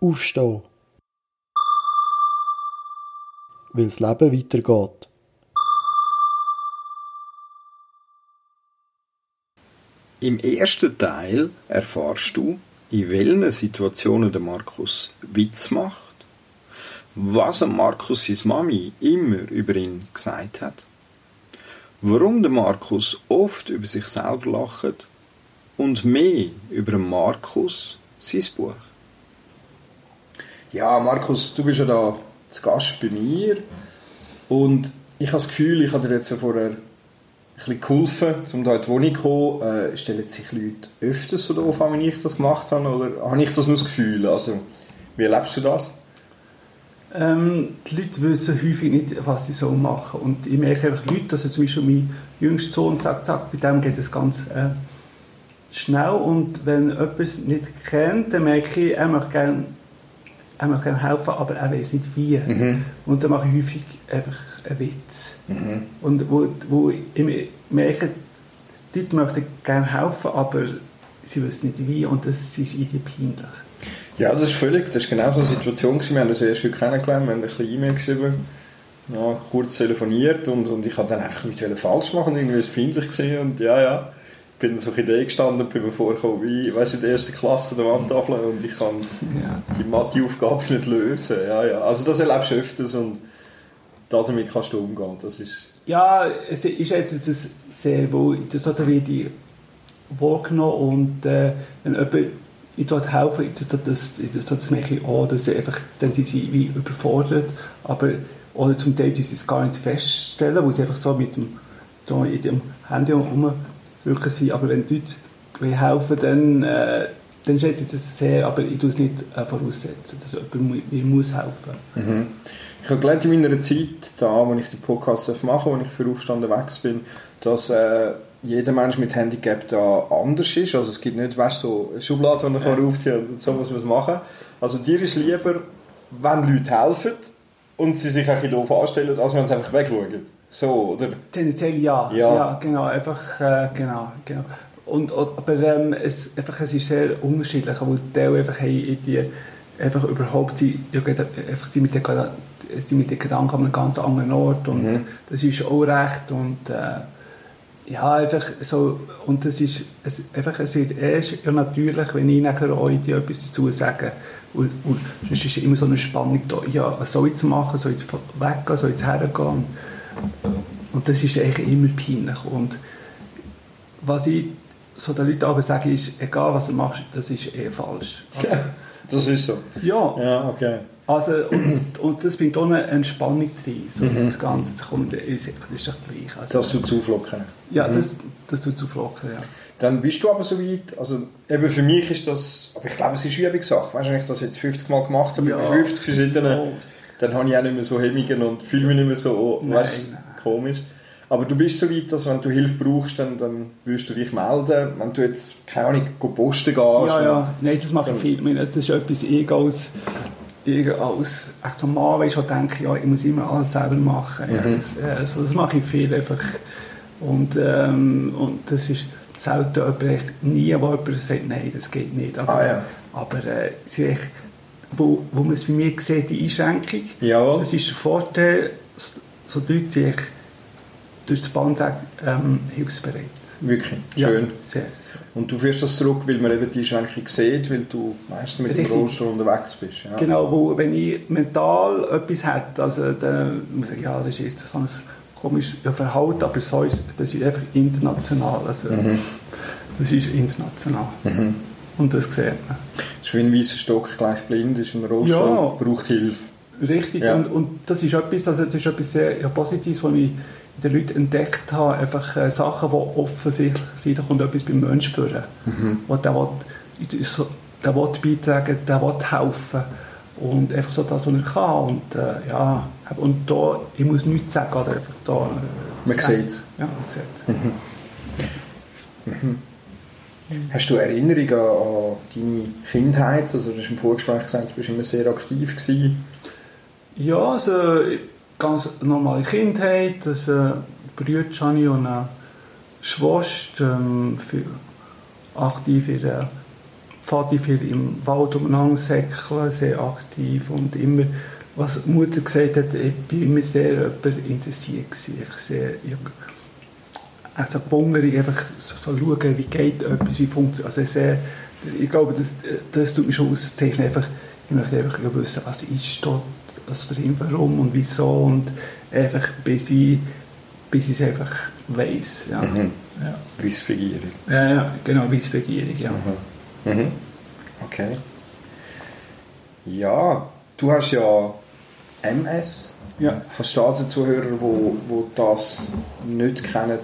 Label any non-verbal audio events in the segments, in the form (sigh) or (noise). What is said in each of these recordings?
Aufstehen. Weil das Leben weitergeht. Im ersten Teil erfahrst du, in welchen Situationen der Markus Witz macht, was Markus seine Mami immer über ihn gesagt hat, warum der Markus oft über sich selber lacht und mehr über Markus sein Buch. Ja, Markus, du bist ja da zu Gast bei mir und ich habe das Gefühl, ich habe dir jetzt ja vorher ein bisschen geholfen, um hier in die Wohnung zu kommen. Äh, stellen sich Leute öfters so doof an, wenn ich das gemacht habe, oder habe ich das nur das Gefühl? Also, wie erlebst du das? Ähm, die Leute wissen häufig nicht, was sie so machen. Und ich merke einfach Leute, also zum Beispiel mein jüngster Sohn, zack, zack, bei dem geht es ganz äh, schnell. Und wenn jemand es nicht kennt, dann merke ich, er möchte gerne er möchte gerne helfen, aber er weiß nicht wie. Mhm. Und dann mache ich häufig einfach einen Witz. Mhm. Und wo, wo ich merke, die Leute möchten gerne helfen, aber sie wissen nicht wie und das ist ihnen peinlich. Ja, das ist völlig, das ist genau so eine Situation gewesen. Wir haben uns erst heute kennengelernt, wir haben ein bisschen E-Mail geschrieben, ja, kurz telefoniert und, und ich habe dann einfach nichts falsch machen, irgendwie war es peinlich gewesen und ja, ja, bin so eine Idee gestanden, bin mir vorgekommen, wie, weißt du, in der ersten Klasse der Wandtafel und ich kann Ja. die Mathe-Aufgabe nicht lösen, ja, ja, also das erlebst du öfters und damit kannst du umgehen, das ist... Ja, es ist jetzt das sehr wohl, das hat werde ich wahrgenommen und äh, wenn jemand ich dort helfe, ich dort das, das, das merke ich auch, dass sie einfach, dann sind sie wie überfordert, aber oder zum Teil die sie es gar nicht feststellen, wo sie einfach so mit dem, so in dem Handy rumwirken sind, aber wenn die Leute helfen dann, äh, dann schätze ich das sehr, aber ich tue es nicht äh, voraussetzen, dass jemand mir muss helfen Mhm. Ich habe gelernt in meiner Zeit, da, wo ich die Podcasts mache, wo ich für Aufstand weg bin, dass äh, jeder Mensch mit Handicap da anders ist. Also es gibt nicht, weißt, so eine Schublade, die man vorher aufzieht und so muss man es machen. Also dir ist lieber, wenn Leute helfen und sie sich ein bisschen doof anstellen, als wenn sie einfach wegschauen. So, oder? Tendenziell ja. Ja. ja. genau, einfach, äh, genau, genau. Und, aber ähm, es, einfach, es ist sehr unterschiedlich, weil die Teile einfach haben in die, einfach überhaupt die, geht einfach sie mit den, sie mit den Gedanken an einem ganz anderen Ort und Mhm. das ist auch recht und äh, ja, einfach so, und das ist, es, einfach, es wird erst ja, natürlich, wenn ich nachher die etwas dazu sage, und, und sonst ist immer so eine Spannung da, ja, was soll ich jetzt machen, soll ich jetzt weggehen, soll ich jetzt hergehen und das ist eigentlich immer peinlich und was ich so den Leuten aber sage, ist, egal was du machst, das ist eh falsch. Also, Das ist so. ja, Ja, okay. also, und, und das bringt auch eine Entspannung rein, so Mhm. das Ganze, das kommt, das ist doch gleich. Also, Das tut zuflocken. ja, Mhm. das, das tut zu flocken, ja. Dann bist du aber so weit, also eben für mich ist das, aber ich glaube es ist Übungssache. Weißt du, wenn ich das jetzt 50 Mal gemacht habe, Ja. mit 50 verschiedenen, Oh, dann habe ich auch nicht mehr so Hemmungen und fühle mich nicht mehr so, oh, Nein, weißt, komisch. Aber du bist so weit, dass wenn du Hilfe brauchst, dann, dann würdest du dich melden. Wenn du jetzt, keine Ahnung, go posten gehst. Ja, ja, nein, das mache ich viel. Ich meine, Das ist etwas, ich als, ich als echt so Mann, weißt, du, denke, ja, ich muss immer alles selber machen. Ja, Mhm. das, also, das mache ich viel einfach. Und, ähm, und das ist selten jemand, nie, wo jemand sagt, nein, das geht nicht. Aber, Ah, ja. aber äh, wo, wo man es bei mir sieht, die Einschränkung, Jawohl. es ist der Vorteil, so, Leute sind durch das Band ähm, hilfsbereit. Wirklich, schön. Ja, sehr, sehr. Und du führst das zurück, weil man eben die Einschränkung sieht, weil du meistens mit dem Richtig. Rollstuhl unterwegs bist. Ja. Genau, wo, wenn ich mental etwas hätte, also dann muss ich sagen, ja, das ist so ein komisches Verhalten, aber so ist, das ist einfach international. Also, Mhm. Das ist international. Und das sieht man. Ist wie ein weißer Stock, gleich blind, ist ein Rollstuhl, Ja. braucht Hilfe. Richtig. Ja. Und, und das ist etwas, also das ist etwas sehr Positives, was ich in den Leuten entdeckt habe. Einfach äh, Sachen, die offensichtlich sind, da kommt etwas beim Menschen führen. Mhm. Der will, der will beitragen, der will helfen. Und einfach so das, was er kann. Und, äh, ja, und da, ich muss nichts sagen, oder einfach da. Äh, Man sieht es. Ja, man sieht Hast du Erinnerungen an deine Kindheit? Also du hast im Vorgespräch gesagt, du bist immer sehr aktiv gewesen. Ja, also ganz normale Kindheit, also Brüder habe ich und eine Schwester, ähm, für, aktiv in der viel im Wald umeinander säckeln, sehr aktiv und immer, was Mutter gesagt hat, ich bin immer sehr interessiert gewesen, sehr, ich, echt so gewundert, einfach so, so schauen, wie geht etwas, wie funktioniert, also sehr, ich glaube, das, das tut mich schon auszeichnen, einfach, ich möchte einfach wissen, was ist dort, also dahinter, warum und wieso und einfach bis ich, bis ich es einfach weiss, ja. Mhm. ja. Wissbegierig. Ja, ja, genau, Wissbegierig, ja. Mhm. Mhm. Okay. Ja, du hast ja MS. ja. Du den Zuhörern, die das nicht kennen,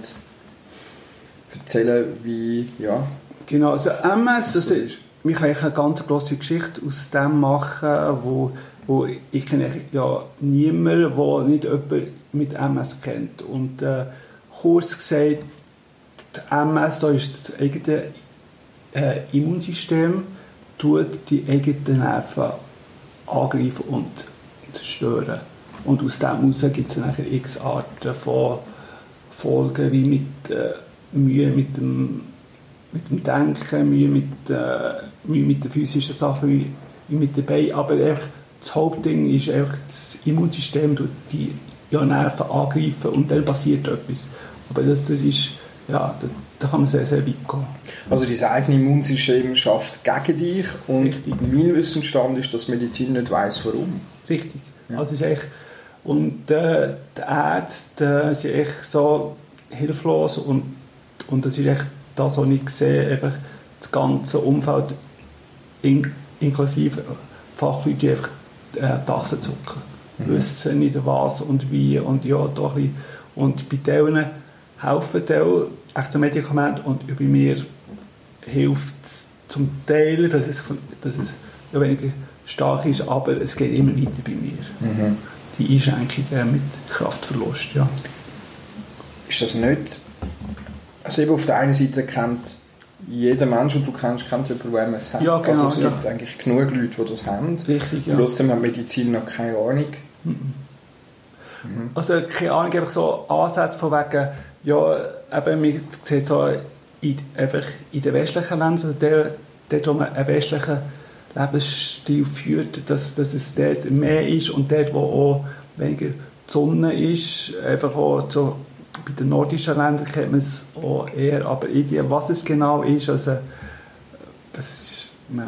erzählen, wie, ja, Genau, also MS, das also, ich kann eine ganz grosse Geschichte aus dem machen, wo, wo ich kenne ja niemanden, der nicht jemanden mit MS kennt. Und äh, kurz gesagt, MS, da ist das eigene äh, Immunsystem, tut die eigenen Nerven angreifen und zerstören. Und aus dem heraus gibt es nachher x Arten von Folgen, wie mit äh, Mühe mit dem, mit dem Denken, Mühe mit, äh, Mühe mit den physischen Sachen, wie, wie mit den Beinen. Aber echt, das Hauptding ist einfach, das Immunsystem tut die ja, Nerven angreifen und dann passiert etwas. Aber das, das ist, ja, da, da kann man sehr, sehr weit gehen. Also dein eigenes Immunsystem schafft gegen dich und Richtig. mein Wissensstand ist, dass die Medizin nicht weiß warum. Richtig. Ja. Also ist echt, und äh, die Ärzte äh, sind echt so hilflos und, und das ist echt das, was ich sehe, einfach das ganze Umfeld in, inklusive Fachleute, die einfach äh, die zucken. Mhm. Wissen nicht was und wie und ja, da ein bisschen. Und bei denen helfen die echte Medikamente und bei mir hilft es zum Teil, dass es, dass es ja, weniger stark ist, aber es geht immer weiter bei mir. Mhm. Die Einschränkung äh, mit Kraftverlust, ja. Ist das nicht... Also eben auf der einen Seite kennt jeder Mensch, den du kennst, kennt jemanden, der MS hat. Ja, genau, also es ja. gibt eigentlich genug Leute, die das haben. Richtig, ja. Trotzdem hat Medizin noch keine Ahnung. Also keine Ahnung, einfach so Ansätze von wegen, ja, eben, man sieht so in, einfach in den westlichen Ländern, also der, dort, wo man einen westlichen Lebensstil führt, dass, dass es dort mehr ist und dort, wo auch weniger die Sonne ist, einfach auch so, bei den nordischen Ländern kennt man es auch eher, aber irgendwie, was es genau ist, also das ist, ja.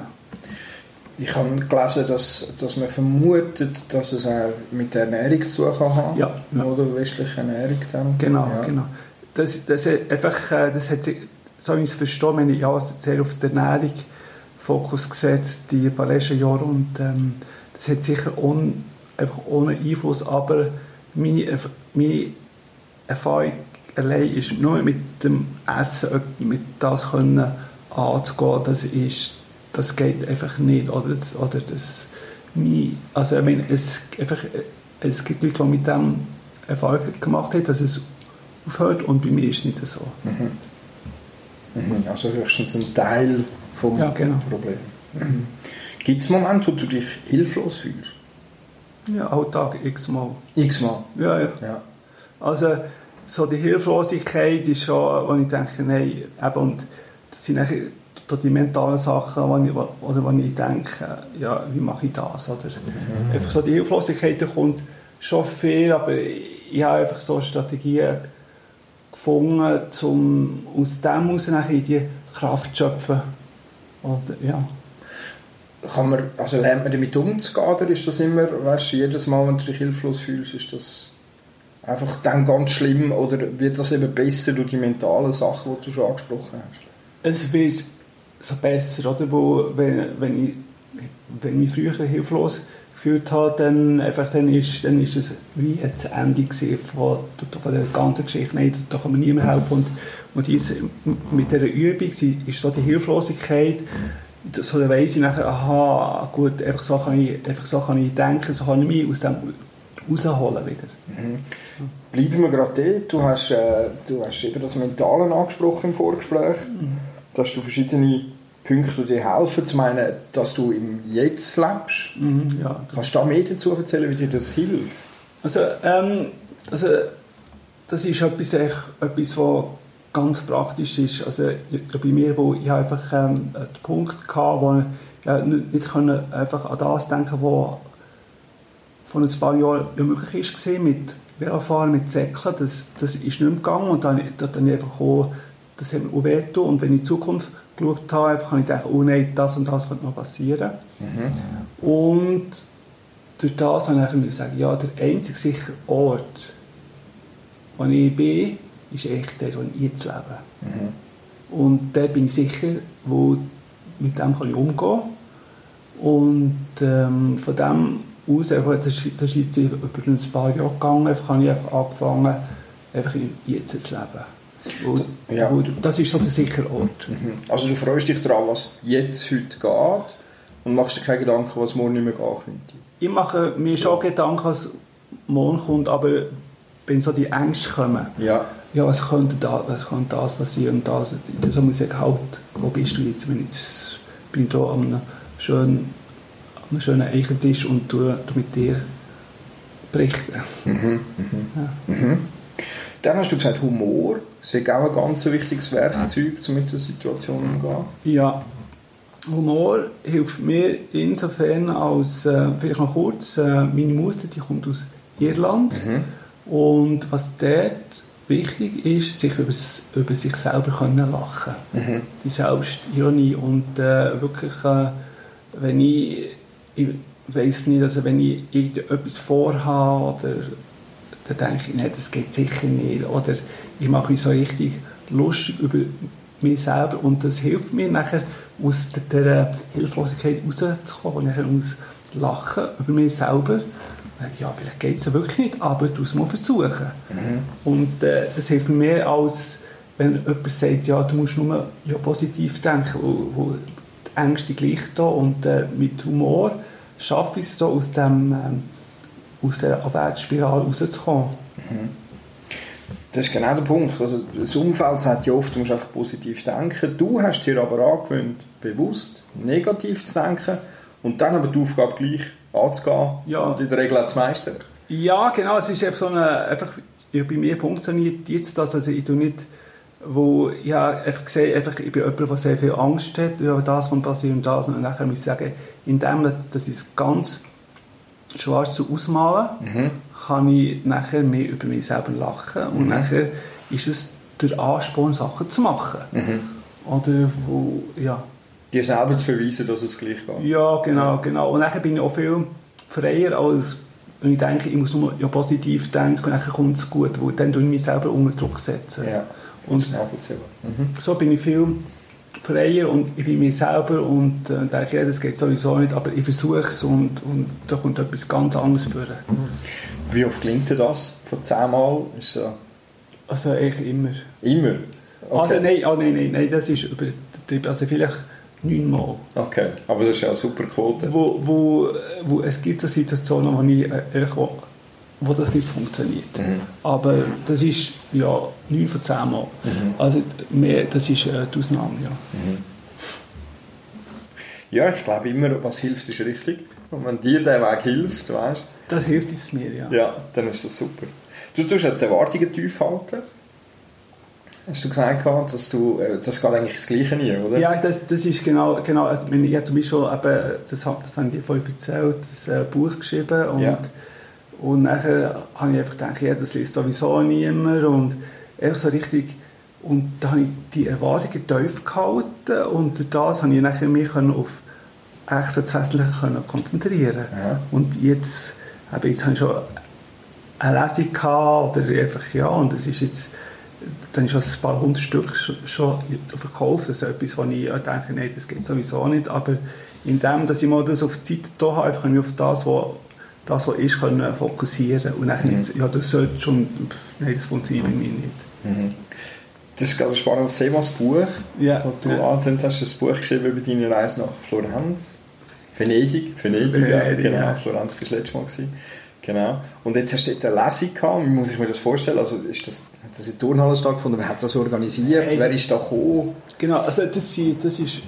Ich habe gelesen, dass, dass man vermutet, dass es auch mit der Ernährung zu tun kann haben. Ja, ja. Oder westliche Ernährung dann. Genau, ja. genau. Das, das, hat einfach, äh, das hat sich, so wie ich es verstehe, wenn ich ja sehr auf die Ernährung Fokus gesetzt, die paar letzten Jahre und ähm, das hat sicher un, einfach ohne Einfluss, aber meine, meine Erfahrung allein ist nur mit dem Essen, mit das können anzugehen, das ist, das geht einfach nicht, oder das, oder das mein, also ich meine, es, einfach, es gibt Leute, die mit dem Erfahrung gemacht haben, dass es aufhört und bei mir ist es nicht so. Mhm. Mhm. Also höchstens ein Teil vom Ja, genau. Problem. Mhm. Gibt es Momente, wo du dich hilflos fühlst? Ja, Alltag x-mal. X-mal. Ja, ja. Ja. Also, so die Hilflosigkeit ist schon, wo ich denke, nein, eben, und das sind so die mentalen Sachen, wo ich, oder wo ich denke, ja, wie mache ich das? Oder einfach so die Hilflosigkeit, da kommt schon viel, aber ich habe einfach so Strategien gefunden, um aus dem heraus die Kraft zu schöpfen. Oder, ja. Kann man, also lernt man damit umzugehen oder ist das immer, weißt du, jedes Mal, wenn du dich hilflos fühlst, ist das einfach dann ganz schlimm oder wird das eben besser durch die mentalen Sachen, die du schon angesprochen hast? es wird so besser, oder? Wo, wenn, wenn, ich, wenn ich mich früher hilflos gefühlt habe, dann, einfach, dann, ist, dann ist es wie ein Ende von, von der ganzen Geschichte. Nein, da kann man niemand helfen. Und, und diese, mit dieser Übung ist so die Hilflosigkeit, so dann weiss ich nachher, aha, gut, einfach so kann ich, einfach so kann ich denken, so kann ich mich aus dem rausholen wieder. Mhm. Bleiben wir gerade dort. Du hast, äh, du hast eben das Mentale angesprochen im Vorgespräch. Dass du verschiedene Punkte die dir helfen. Zum einen, dass du im Jetzt lebst. Mhm, ja, Kannst du da mehr dazu erzählen, wie dir das hilft? Also, ähm, also das ist etwas, echt, etwas was ganz praktisch ist, also bei mir, wo ich einfach ähm, den Punkt hatte, wo ich ja, nicht können einfach an das denken, was vor ein paar Jahren ja möglich ist mit Velofahren, mit Säckeln, das, das ist nicht mehr gegangen und dann, dann einfach auch, das hat mir auch wehgetan und wenn ich in die Zukunft geschaut habe, einfach habe ich gedacht, oh nein, das und das könnte noch passieren. Mhm. Und durch das habe ich sagen, ja, der einzige sichere Ort, wo ich bin, ist echt der, wo ich jetzt lebe. Mhm. Und da bin ich sicher, wo mit dem kann ich umgehen und ähm, von dem aus, das ist, jetzt über ein paar Jahre gegangen, einfach habe ich einfach angefangen, einfach jetzt zu leben. Und, ja. das ist so der sichere Ort. Mhm. Also du freust dich daran, was jetzt heute geht und machst dir keine Gedanken, was morgen nicht mehr gehen könnte? Ich mache mir schon Gedanken, was morgen kommt, aber wenn so die Ängste kommen, ja, ja was, könnte da, was könnte das passieren und das, so muss ich sagen, halt, wo bist du jetzt, wenn ich jetzt bin da einem schönen, einem schönen Eichentisch und mit dir berichten. Mhm, mhm. Ja. Mhm. Dann hast du gesagt, Humor ist auch ein ganz wichtiges Werkzeug, um mit der Situation umzugehen. Ja, Humor hilft mir insofern als, äh, vielleicht noch kurz, äh, meine Mutter, die kommt aus Irland mhm. und was dort wichtig ist, sich über, über sich selber können lachen mhm. Die Selbstironie und äh, wirklich, äh, wenn ich, ich weiß nicht, also wenn ich irgendetwas vorhabe oder dann denke ich, nein, das geht sicher nicht oder ich mache mich so richtig lustig über mich selber und das hilft mir nachher aus dieser Hilflosigkeit rauszukommen nachher muss lachen über mich selber ja, vielleicht geht es ja wirklich nicht, aber du musst mal versuchen. Mhm. Und äh, das hilft mir mehr, als wenn jemand sagt, ja, du musst nur ja, positiv denken, wo, wo Ängste gleich da und äh, mit Humor schaffe ich es so aus, dem, ähm, aus der Abwärtsspirale rauszukommen. Mhm. Das ist genau der Punkt. Also das Umfeld sagt ja oft, du musst einfach positiv denken. Du hast dir aber angewöhnt, bewusst negativ zu denken und dann aber die Aufgabe gleich anzugehen ja. und in der Regel zu meistern. Ja, genau. Es ist einfach so eine, einfach, ja, bei mir funktioniert jetzt das, also ich tue nicht, wo ich habe einfach gesehen, einfach, ich bin jemand, der sehr viel Angst hat, ja, das kommt passiert und das, und nachher muss ich sagen, indem dass ich es ganz schwarz zu ausmalen, mhm. kann ich nachher mehr über mich selber lachen und mhm. nachher ist es der Ansporn, Sachen zu machen. Mhm. Oder wo, ja, dir selber zu beweisen, dass es gleich geht. Ja, genau, genau. Und dann bin ich auch viel freier, als wenn ich denke, ich muss nur ja, positiv denken und dann kommt es gut, weil dann tue ich mich selber unter Druck setzen. Ja, und mhm. so bin ich viel freier und ich bin mir selber und äh, denke, ja, das geht sowieso nicht, aber ich versuche es und, und da kommt etwas ganz anderes vor. Mhm. Wie oft gelingt dir das? Von zehnmal? Ist so also eigentlich immer. Immer? Okay. Also nein, oh, nein, nein, nein, das ist übertrieben. Also vielleicht neunmal. Okay, aber das ist ja eine super Quote. Wo, wo, wo es gibt so Situationen, wo, ich, äh, wo, das nicht funktioniert. Mhm. Aber das ist ja neun von zehn Mal. Mhm. Also mehr, das ist äh, die Ausnahme, ja. Mhm. Ja, ich glaube immer, was hilft, ist richtig. Und wenn dir der Weg hilft, weißt Das hilft es mir, ja. Ja, dann ist das super. Du tust die Erwartungen tief halten hast du gesagt, dass du, äh, das geht eigentlich das Gleiche nie, oder? Ja, das, das ist genau, genau also, ich habe zum Beispiel eben, das, das haben die vorhin erzählt, das äh, Buch geschrieben und, ja. Und nachher habe ich einfach gedacht, ja, das liest sowieso niemand und einfach so richtig, und da habe ich die Erwartungen tief gehalten und durch das habe ich nachher mich auf echt das Hässliche konzentrieren ja. und jetzt, eben, jetzt habe ich schon eine Lesung gehabt oder einfach, ja, und es ist jetzt dann ist das ein paar hundert Stück schon verkauft. Das ist etwas, wo ich denke, nein, das geht sowieso nicht. Aber indem, dass ich mal das auf die Zeit da habe, einfach auf das, was das, was ist, können fokussieren und dann mhm. nicht, ja, das sollte schon, nein, das funktioniert bei mir nicht. Mhm. Das ist ein spannendes Thema, das Buch, ja. das du ja. Du hast ein Buch geschrieben über deine Reise nach Florenz. Venedig, Venedig, Venedig ja, genau. Ja. Florenz bist du letztes Mal gewesen. Genau. Und jetzt hast du dort eine Lesung gehabt. Wie muss ich mir das vorstellen? Also ist das, hat das in Turnhalle stattgefunden? Wer hat das organisiert? Hey. Wer ist da gekommen? Genau, also das, das ist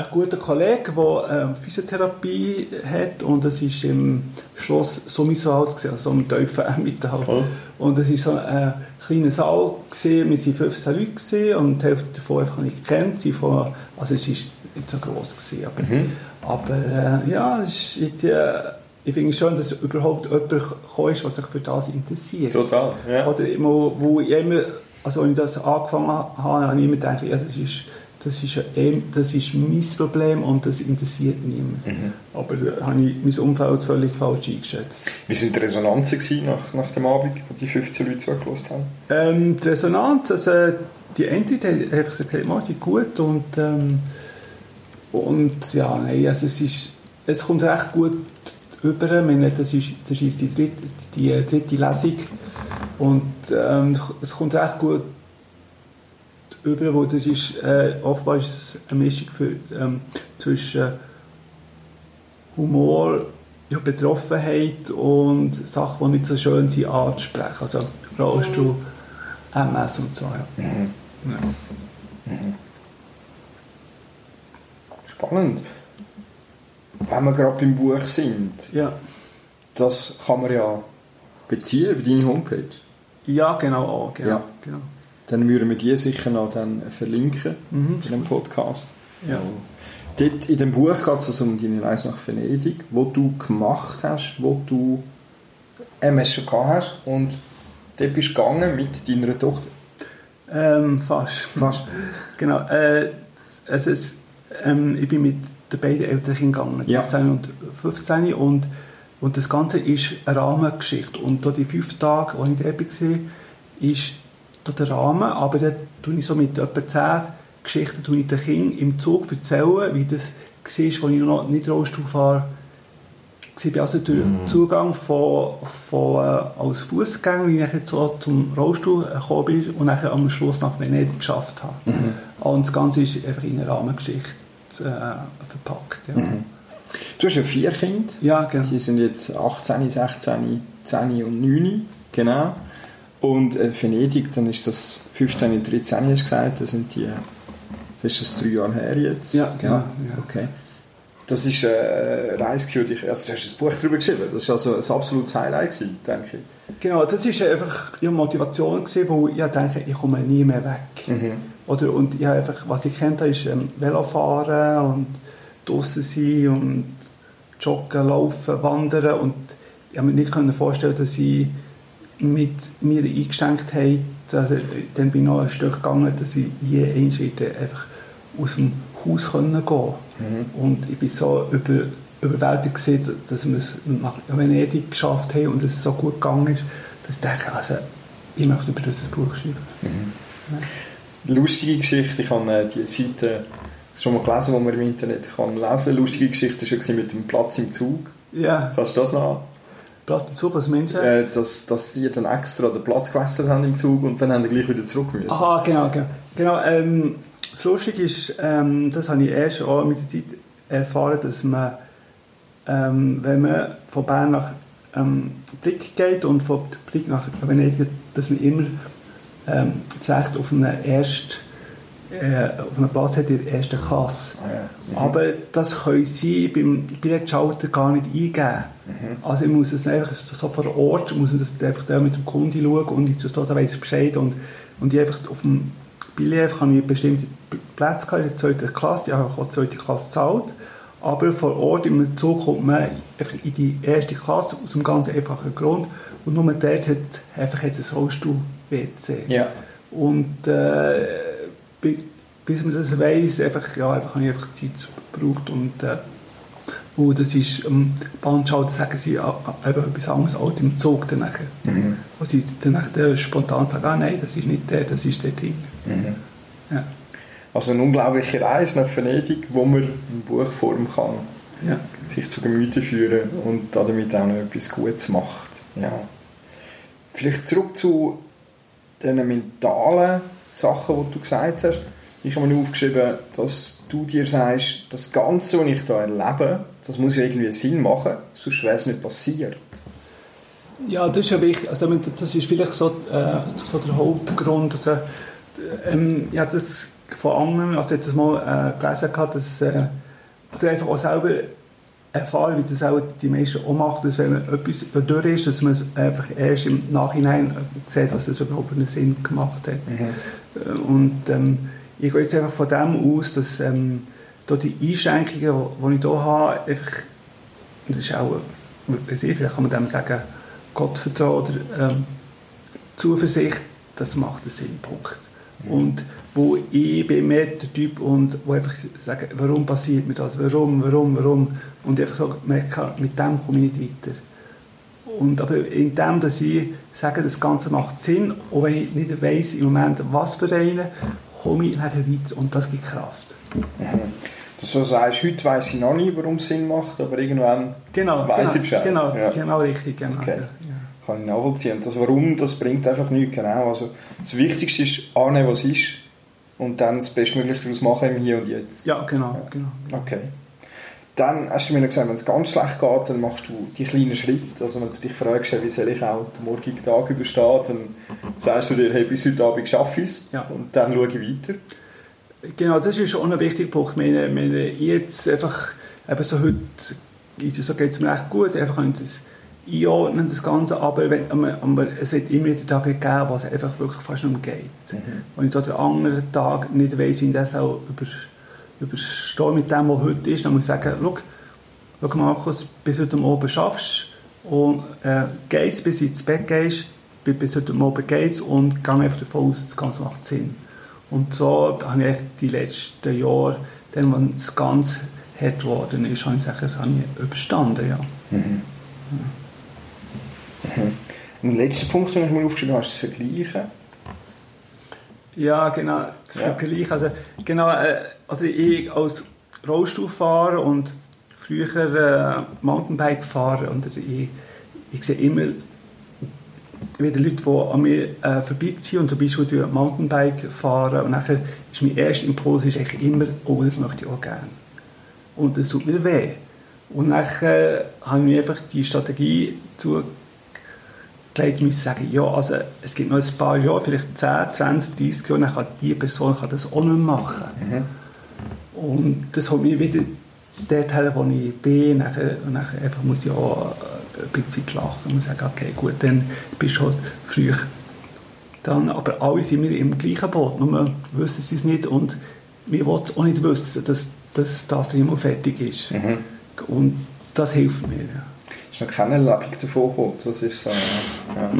ein guter Kollege, der äh, Physiotherapie hat und es war im Schloss Summiswald, also so im tiefen (laughs) Emmental. Cool. Und es war so ein kleiner Saal, gewesen. wir waren 15 Leute gewesen, und die Hälfte davon einfach nicht gekannt. Sie von, also es war nicht so gross, gewesen, aber, Mhm. aber äh, ja, es ist, äh, ich finde es schön, dass überhaupt jemand gekommen ist, der sich für das interessiert. Total, ja. Oder immer, wo ich immer, also als ich das angefangen habe, habe ich immer gedacht, ja, das ist, das ist, ein, das ist mein Problem und das interessiert niemand. Mhm. Aber da habe ich mein Umfeld völlig falsch eingeschätzt. Wie waren die Resonanzen nach, nach dem Abend, wo die 15 Leute zugelassen haben? Ähm, die Resonanz, also die Leute haben einfach gesagt, hey, Mann, ist gut und, ähm, und ja, nein, also es, ist, es kommt recht gut über. Ich meine, das ist, das ist die, dritte, die dritte Lesung und ähm, es kommt recht gut über, wo das ist, äh, offenbar ist es eine Mischung für, ähm, zwischen Humor, ja, Betroffenheit und Sachen, die nicht so schön sind anzusprechen. Also Rollstuhl, MS und so. Ja. Ja. Spannend. Wenn wir gerade beim Buch sind, Ja. das kann man ja beziehen über deine Homepage. ja, genau. Auch, genau, Ja. genau. Dann würden wir die sicher noch dann verlinken Mhm. in dem Podcast. Ja. Dort in dem Buch geht es also um deine Reise nach Venedig, wo du gemacht hast, wo du MS schon gehabt hast und dort bist du gegangen mit deiner Tochter. Ähm, fast. Fast. Genau. Äh, es ist, ähm, ich bin mit den beiden älteren Kindern gegangen, Ja. 16 und 15. Und, und das Ganze ist eine Rahmengeschichte. Und da die fünf Tage, die ich da war, ist der Rahmen. Aber dann tue ich so mit etwa 10 Geschichten tue ich den Kindern im Zug erzählen, wie das war, als ich noch nicht Rollstuhl fahre. Ich war also durch den Zugang von, von, äh, als Fußgänger, wie ich jetzt so zum Rollstuhl gekommen bin und dann am Schluss nach Venedig geschafft habe. Und das Ganze ist einfach in eine Rahmengeschichte äh, verpackt. Ja, Du hast ja vier Kinder. ja genau. Die sind jetzt 18, 16, 10 und 9. Genau. Und äh, Venedig, dann ist das 15 und 13, hast du gesagt, das sind die, das ist das drei Jahre her jetzt. Ja, genau, ja. Okay. Das ist äh, eine Reise, die ich, also du hast ein Buch darüber geschrieben, das war also ein absolutes Highlight, gewesen, denke ich. Genau, das war einfach ihre Motivation, gewesen, wo ich dachte, ich komme nie mehr weg. Oder, und ich einfach, was ich kennt habe, ist ähm, Velofahren und draußen sein und joggen, laufen, wandern und ich habe mir nicht vorstellen, dass ich mit mir Eingeschränktheit, also, dann bin ich noch ein Stück gegangen, dass ich je eins wieder einfach aus dem Haus können gehen Und ich bin so über, überwältigt gewesen, dass wir es nach Venedig geschafft haben und dass es so gut gegangen ist, dass ich denke, also, ich möchte über das Buch schreiben. Lustige Geschichte, ich habe äh, die Seite schon mal gelesen, die man im Internet kann lesen. Lustige Geschichte war mit dem Platz im Zug. Ja, Kannst du das noch? Platz dazu, was Menschen... Äh, dass, dass sie dann extra den Platz gewechselt haben im Zug und dann haben sie gleich wieder zurück müssen. Aha, genau, genau. genau ähm, das Lustige ist, ähm, das habe ich erst auch mit der Zeit erfahren, dass man, ähm, wenn man von Bern nach ähm, Blick geht und von Blick nach Venedig, dass man immer ähm, auf einen, erst, äh, auf einen Platz hat in der ersten Klasse. Mhm. Aber das können sie beim Billetschalter gar nicht eingeben. Also ich muss es einfach so vor Ort, muss man das einfach da mit dem Kunden schauen und ich da weiss Bescheid und, und ich einfach auf dem Billett habe ich bestimmte Plätze gehabt in der zweiten Klasse, ich habe auch die zweite Klasse gezahlt, aber vor Ort im Zug kommt man einfach in die erste Klasse aus einem ganz einfachen Grund und nur dort hat einfach jetzt ein Rollstuhl-WC. Ja. Und äh, bis man das weiss, einfach, ja, einfach habe ich einfach Zeit gebraucht und äh, und das ist am Bahnschalter sagen sie eben etwas anderes als im Zug dann nachher. Wo sie dann nachher spontan sagen, ah nein, das ist nicht der, das ist der Ding. Ja. Also eine unglaubliche Reise nach Venedig, wo man in Buchform kann Ja. sich zu Gemüte führen und damit auch noch etwas Gutes macht. Ja. Vielleicht zurück zu den mentalen Sachen, die du gesagt hast. Ich habe mir aufgeschrieben, dass du dir sagst, das Ganze, was ich hier erlebe, das muss ja irgendwie Sinn machen, sonst wäre es nicht passiert. Ja, das ist ja wichtig. Also, das ist vielleicht so, äh, so der Hauptgrund. Also, ähm, ja, das von anderen, also ich habe das mal äh, gelesen, gehabt, dass, äh, einfach auch selber erfahren, wie das auch die meisten auch machen, dass wenn man etwas durch ist, dass man einfach erst im Nachhinein sieht, was das überhaupt einen Sinn gemacht hat. Mhm. Und ähm, ich gehe jetzt einfach von dem aus, dass ähm, da die Einschränkungen, die ich hier habe, einfach, das ist auch, vielleicht kann man dem sagen, Gottvertrauen oder ähm, Zuversicht, das macht einen Sinn, Punkt. Mhm. Und wo ich bin mehr der Typ und wo einfach sage, warum passiert mir das, warum, warum, warum und einfach so merke, mit dem komme ich nicht weiter. Und aber in dem, dass ich sage, das Ganze macht Sinn, auch wenn ich nicht weiss im Moment, was für einen, komme ich nachher weiter und das gibt Kraft. Mhm. Dass du sagst, heute weiss ich noch nicht, warum es Sinn macht, aber irgendwann genau, weiss genau, ich Bescheid. Genau, ja. genau richtig. Genau, okay. ja kann ich nachvollziehen. Und das Warum, das bringt einfach nichts, genau. Also das Wichtigste ist, annehmen, was ist und dann das Bestmögliche daraus machen im Hier und Jetzt. Ja, genau. Ja. genau. Okay. Dann hast du mir noch gesagt, wenn es ganz schlecht geht, dann machst du die kleinen Schritte. Also wenn du dich fragst, wie soll ich auch den morgigen Tag überstehen, dann sagst du dir, hey, bis heute Abend schaffe ich es ja. und dann schaue ich weiter. Genau, das ist schon ein wichtiger Punkt. Meine, meine jetzt einfach, eben so heute, so geht es mir echt gut, einfach das einordnen, das Ganze, aber, wenn, aber es wird immer wieder Tage geben, wo es einfach wirklich fast nicht geht. Mhm. Und ich den anderen Tag nicht weiss, wie ich das auch über, überstehe mit dem, was heute ist, dann muss ich sagen, schau, schau Markus, bis heute Abend schaffst und äh, gehst, bis ins Bett gehst, bis heute Abend geht's und geh einfach davon aus, das Ganze macht Sinn. Und so habe ich die letzten Jahre, dann, wenn es ganz hart geworden ist, habe ich, ich überstanden, ja. Mhm. ja. Mhm. (laughs) Ein letzter Punkt, den ich mal aufgeschrieben habe, ist das Vergleichen. Ja, genau, das ja. Vergleichen. Also, genau, äh, also ich als Rollstuhlfahrer und früher äh, Mountainbike-Fahrer und also ich, ich sehe immer wieder Leute, die an mir äh, vorbeiziehen und zum Beispiel Mountainbike fahren und nachher ist mein erster Impuls ist eigentlich immer, oh, das möchte ich auch gerne. Und das tut mir weh. Und nachher habe ich einfach die Strategie zu gelegt, müssen sagen, ja, also es gibt noch ein paar Jahre, vielleicht 10, 20, 30 Jahre, dann kann die Person kann das auch nicht machen. Mhm. Und das hat mich wieder dorthin, wo ich bin, nachher, nachher einfach muss ich auch ein bisschen lachen und sagen, okay, gut, dann bist du halt früh. Dann, aber alle sind wir im gleichen Boot, nur wissen sie es nicht und wir wollen auch nicht wissen, dass, dass das mehr fertig ist. Mhm. Und das hilft mir. Ja ist noch keine Erlebung davon gekommen. Das ist so, ja.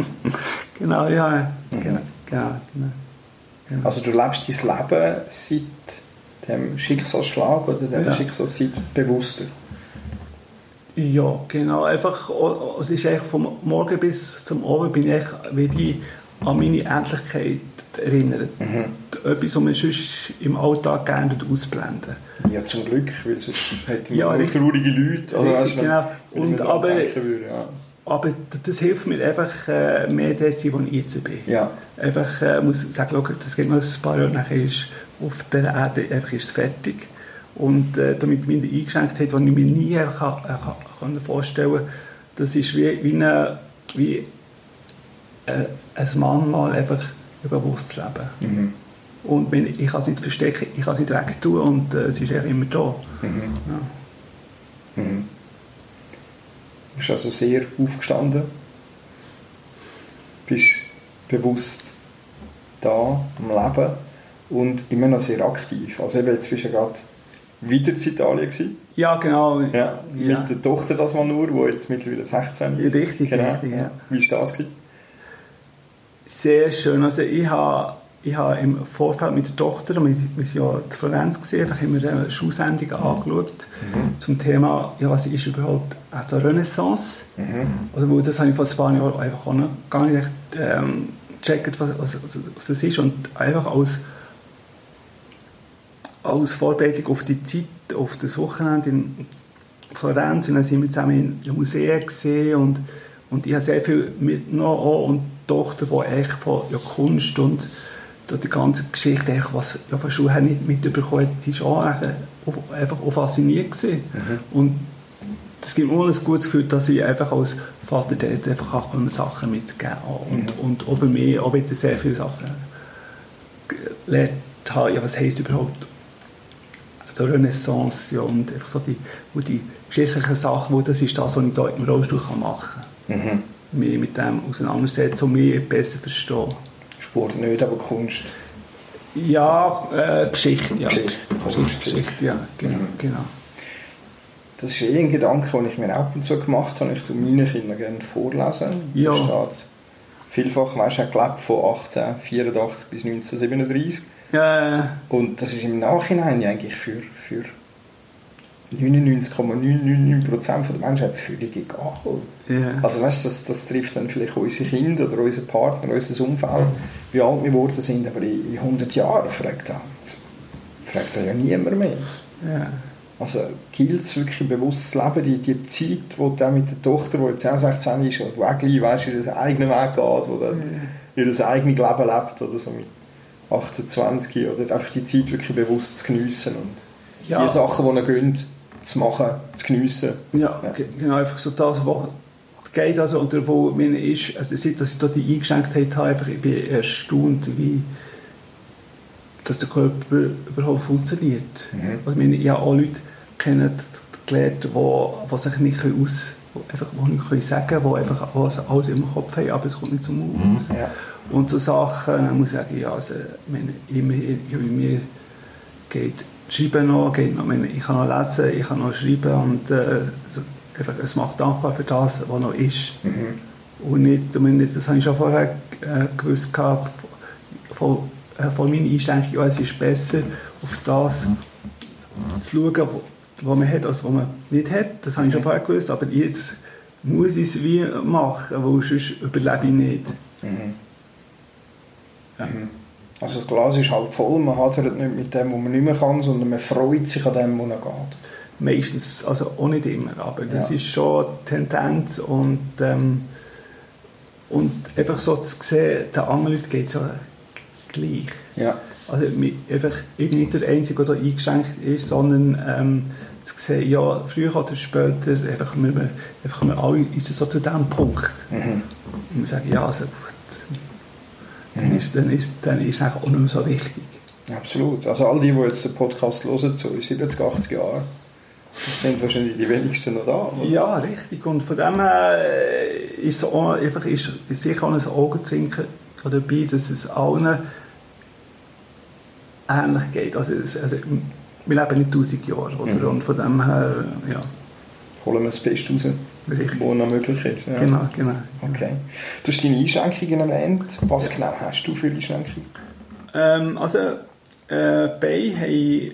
genau, ja. Mhm. Genau, genau, genau, Also du lebst dein Leben seit dem Schicksalsschlag oder der ja. Schicksalszeit bewusster? Ja, genau. Einfach, es ist eigentlich vom Morgen bis zum Abend bin ich wie an meine Endlichkeit erinnert. Mhm. Etwas, was man sonst im Alltag gerne ausblenden Ja, zum Glück, weil sonst hätten wir ja, nur traurige Leute. Also, richtig, genau. Und, aber, würde, ja. aber das hilft mir einfach äh, mehr der zu sein, wo ich jetzt bin. Ja. Einfach äh, muss sagen, schau, das geht noch ein paar Jahre, nachher ist auf der Erde einfach ist fertig. Und äh, damit mir die Eingeschränktheit, die ich mir nie kann, kann, kann vorstellen kann, das ist wie, wie, eine, wie äh, ein Mann mal einfach bewusst zu leben. Mhm. Und wenn, ich kann es nicht verstecken, ich kann es nicht wegtun und äh, es ist eigentlich immer da. Mhm. Ja. Mhm. Du bist also sehr aufgestanden, bist bewusst da am Leben und immer noch sehr aktiv. Also eben jetzt bist du ja gerade wieder in Italien gewesen. Ja, genau. Ja, mit ja. der Tochter das mal nur, die jetzt mittlerweile 16 ist. Richtig, genau. richtig, ja. Wie war das? Gewesen? Sehr schön. Also ich habe, ich habe im Vorfeld mit der Tochter, wir, sind ja in Florenz gesehen, einfach haben wir eine Schulsendung angeschaut mhm. zum Thema, ja, was ist überhaupt eine Renaissance? Mhm. Oder wo, das habe ich vor ein paar Jahren einfach auch noch gar nicht ähm, gecheckt, was, was, was das ist und einfach als als Vorbereitung auf die Zeit, auf das Wochenende in Florenz und dann sind wir zusammen in Museen gesehen und, und ich habe sehr viel mitgenommen und Tochter, die eigentlich von ja, Kunst und die ganze Geschichte, eigentlich, was ja, von Schule nicht mitbekommen hat, die war auch einfach auch fasziniert. Mhm. Und das gibt mir ein gutes Gefühl, dass ich einfach als Vater dort einfach auch Sachen mitgeben kann. Und, mhm. und auch für mich auch wieder sehr viele Sachen gelernt habe, ja, was heisst überhaupt so Renaissance ja, und einfach so die, die geschichtlichen Sachen, wo das ist das, was ich hier im Rollstuhl machen kann. Mhm. Mich mit dem auseinandersetzen und mich besser verstehen. Sport nicht, aber Kunst. Ja, äh, Geschichte, ja. Geschichte, Geschichte, Geschichte, ja, genau, Mhm. genau. Das ist eh ein Gedanke, den ich mir ab und zu gemacht habe. Ich tue meinen Kindern gerne vorlesen. Ja. Da steht vielfach, weißt du, gelebt von 1884 bis 1937. Äh, Und das ist im Nachhinein ja eigentlich für, für 99,999% der Menschheit völlig egal. ja. Also weißt das, das trifft dann vielleicht unsere Kinder oder unseren Partner, unser Umfeld, wie alt wir geworden sind, aber in, in 100 Jahren fragt er, fragt er ja niemand mehr. ja. Also gilt es wirklich bewusst zu leben, die, die Zeit, wo du mit der Tochter, die jetzt auch 16 ist, und die auch gleich, weißt, ihren eigenen Weg geht, wo dann ihr eigenes Leben lebt, oder so mit 18, 20, oder einfach die Zeit wirklich bewusst zu geniessen und Ja. die Sachen, die ihnen gehen, zu machen, zu geniessen. Ja, Ja. ge- genau, einfach so das, was geht, also, oder wo mir ist, also seit dass ich da die Eingeschränktheit habe, einfach, ich bin erstaunt, wie dass der Körper überhaupt funktioniert. Mhm. Also, ich meine, ich habe auch Leute kennen, gelernt, die, die sich nicht aus einfach die nicht können sagen die einfach alles, alles im Kopf haben, aber es kommt nicht zum Aus. Ja. Und so Sachen, dann muss ich sagen, ja, also, ich meine, immer, bei mir geht Schreiben noch, geht noch, ich, meine, ich kann noch lesen, ich kann noch schreiben und äh, also, einfach, es macht dankbar für das, was noch ist. Mhm. Und nicht, ich meine, das habe ich schon vorher äh, gewusst, gehabt, von, äh, von meiner Einstellung, ja, es ist besser, auf das zu schauen, was man hat, als was man nicht hat. Das habe ich schon vorher gewusst, aber jetzt muss ich es wie machen, weil sonst überlebe ich nicht. Mhm. Ja. Also das Glas ist halt voll, man hadert nicht mit dem, was man nicht mehr kann, sondern man freut sich an dem, was noch geht. Meistens, also auch nicht immer, aber das Ja. ist schon die Tendenz und, ähm, und einfach so zu sehen, den anderen Leuten geht es ja gleich. Ja. Also einfach, ich bin nicht der Einzige, der da eingeschränkt ist, sondern ähm, zu sehen, ja, früher oder später einfach kommen wir, einfach wir alle so zu diesem Punkt. Mhm. Und wir sagen, ja, also gut, dann ist, dann ist, dann ist es auch nicht mehr so wichtig. Absolut. Also all die, die jetzt den Podcast hören, so in 70, 80 Jahren, sind wahrscheinlich die wenigsten noch da. oder? Ja, richtig. Und von dem her äh, ist, es auch einfach, ist, ist sicher auch ein Augenzwinkern dabei, dass es allen ähnlich geht. Also, es, also wir leben nicht 1000 Jahre. Oder? Mhm. Und von dem her, ja, Holen wir das Beste raus, richtig. was noch möglich ist. Ja. Genau, genau. Okay. Du hast deine Einschränkungen erwähnt. Was genau hast du für Einschränkungen? Ähm, also, äh, Beine haben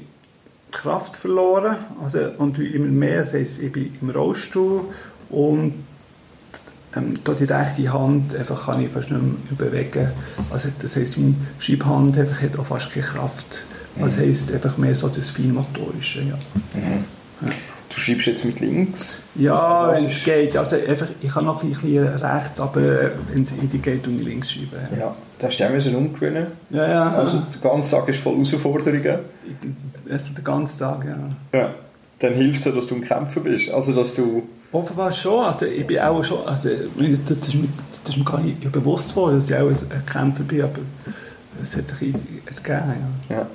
Kraft verloren. Also, und immer mehr. Das heisst, ich bin im Rollstuhl und ähm, da die rechte Hand einfach kann ich fast nicht mehr bewegen. Also, das heisst, meine Schreibhand einfach hat auch fast keine Kraft. Also, das heisst einfach mehr so das Feinmotorische. Ja, Du schreibst jetzt mit links. ja wenn es geht. Also, einfach, ich kann noch ein bisschen rechts, aber äh, wenn es in die geht, tue ich links schreiben. Ja. Da hast du auch umgewöhnen. Ja, ja. Also der ganze Tag ist voll Herausforderungen. also, den ganzen Tag, ja. Ja. Dann hilft es ja, dass du ein Kämpfer bist. Also dass du... Offenbar schon. Also ich bin auch schon, also das ist mir, das ist mir gar nicht bewusst geworden, dass ich auch ein Kämpfer bin, aber es hat sich ergeben. Ja.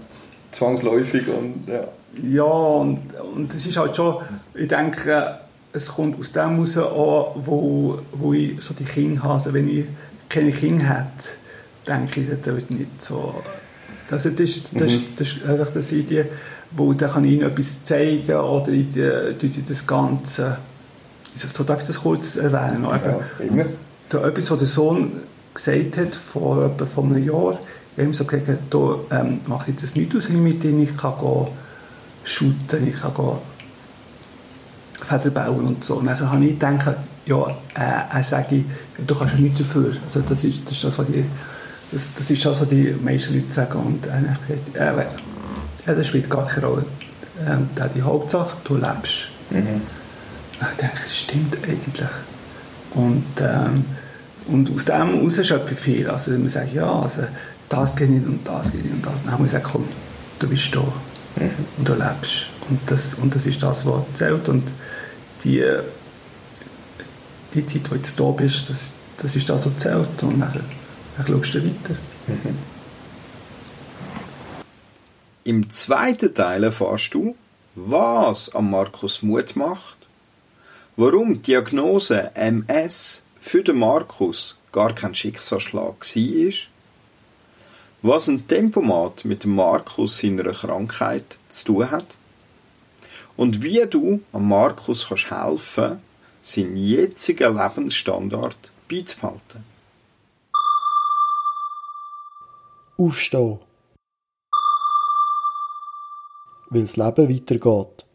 Zwangsläufig und... Ja. Ja, und, und es ist halt schon, ich denke, es kommt aus dem heraus auch, wo, wo ich so die Kinder habe. Also wenn ich keine Kinder hätte, denke ich, das wird nicht so... Das ist, das, ist, das ist einfach das Idee, wo dann kann ich ihnen etwas zeigen oder ich, äh, tue sie das Ganze... So darf ich das kurz erwähnen? ja, immer. da etwas, was der Sohn gesagt hat, vor etwa vor einem Jahr, ich habe ihm so gesagt, da ähm, mache ich das nicht aus, ich mit ihm ich kann gehen, shooten, ich kann gehen, Feder bauen und so. Und dann habe ich gedacht, ja, äh, er sage, du kannst ja nichts dafür. Also das ist das, ist das was die, das, das ist das, was die meisten Leute sagen. Und er hat gesagt, äh, das spielt gar keine Rolle. Ähm, die Hauptsache, du lebst. Mhm. Ich denke, das stimmt eigentlich. Und, ähm, und aus dem heraus schöpfe ich viel. Also man sagt, ja, also, das geht nicht und das geht nicht und das. Dann muss ich sagen, komm, du bist da und du lebst. Und das, und das ist das, was zählt. Und die, die Zeit, wo du da bist, das, das ist das, was zählt. Und dann, dann schaust du weiter. Im zweiten Teil erfährst du, was am Markus Mut macht, warum die Diagnose MS für den Markus gar kein Schicksalsschlag war, was ein Tempomat mit dem Markus seiner Krankheit zu tun hat und wie du am Markus kannst helfen, seinen jetzigen Lebensstandard beizubehalten. Aufstehen. Weil das Leben weitergeht.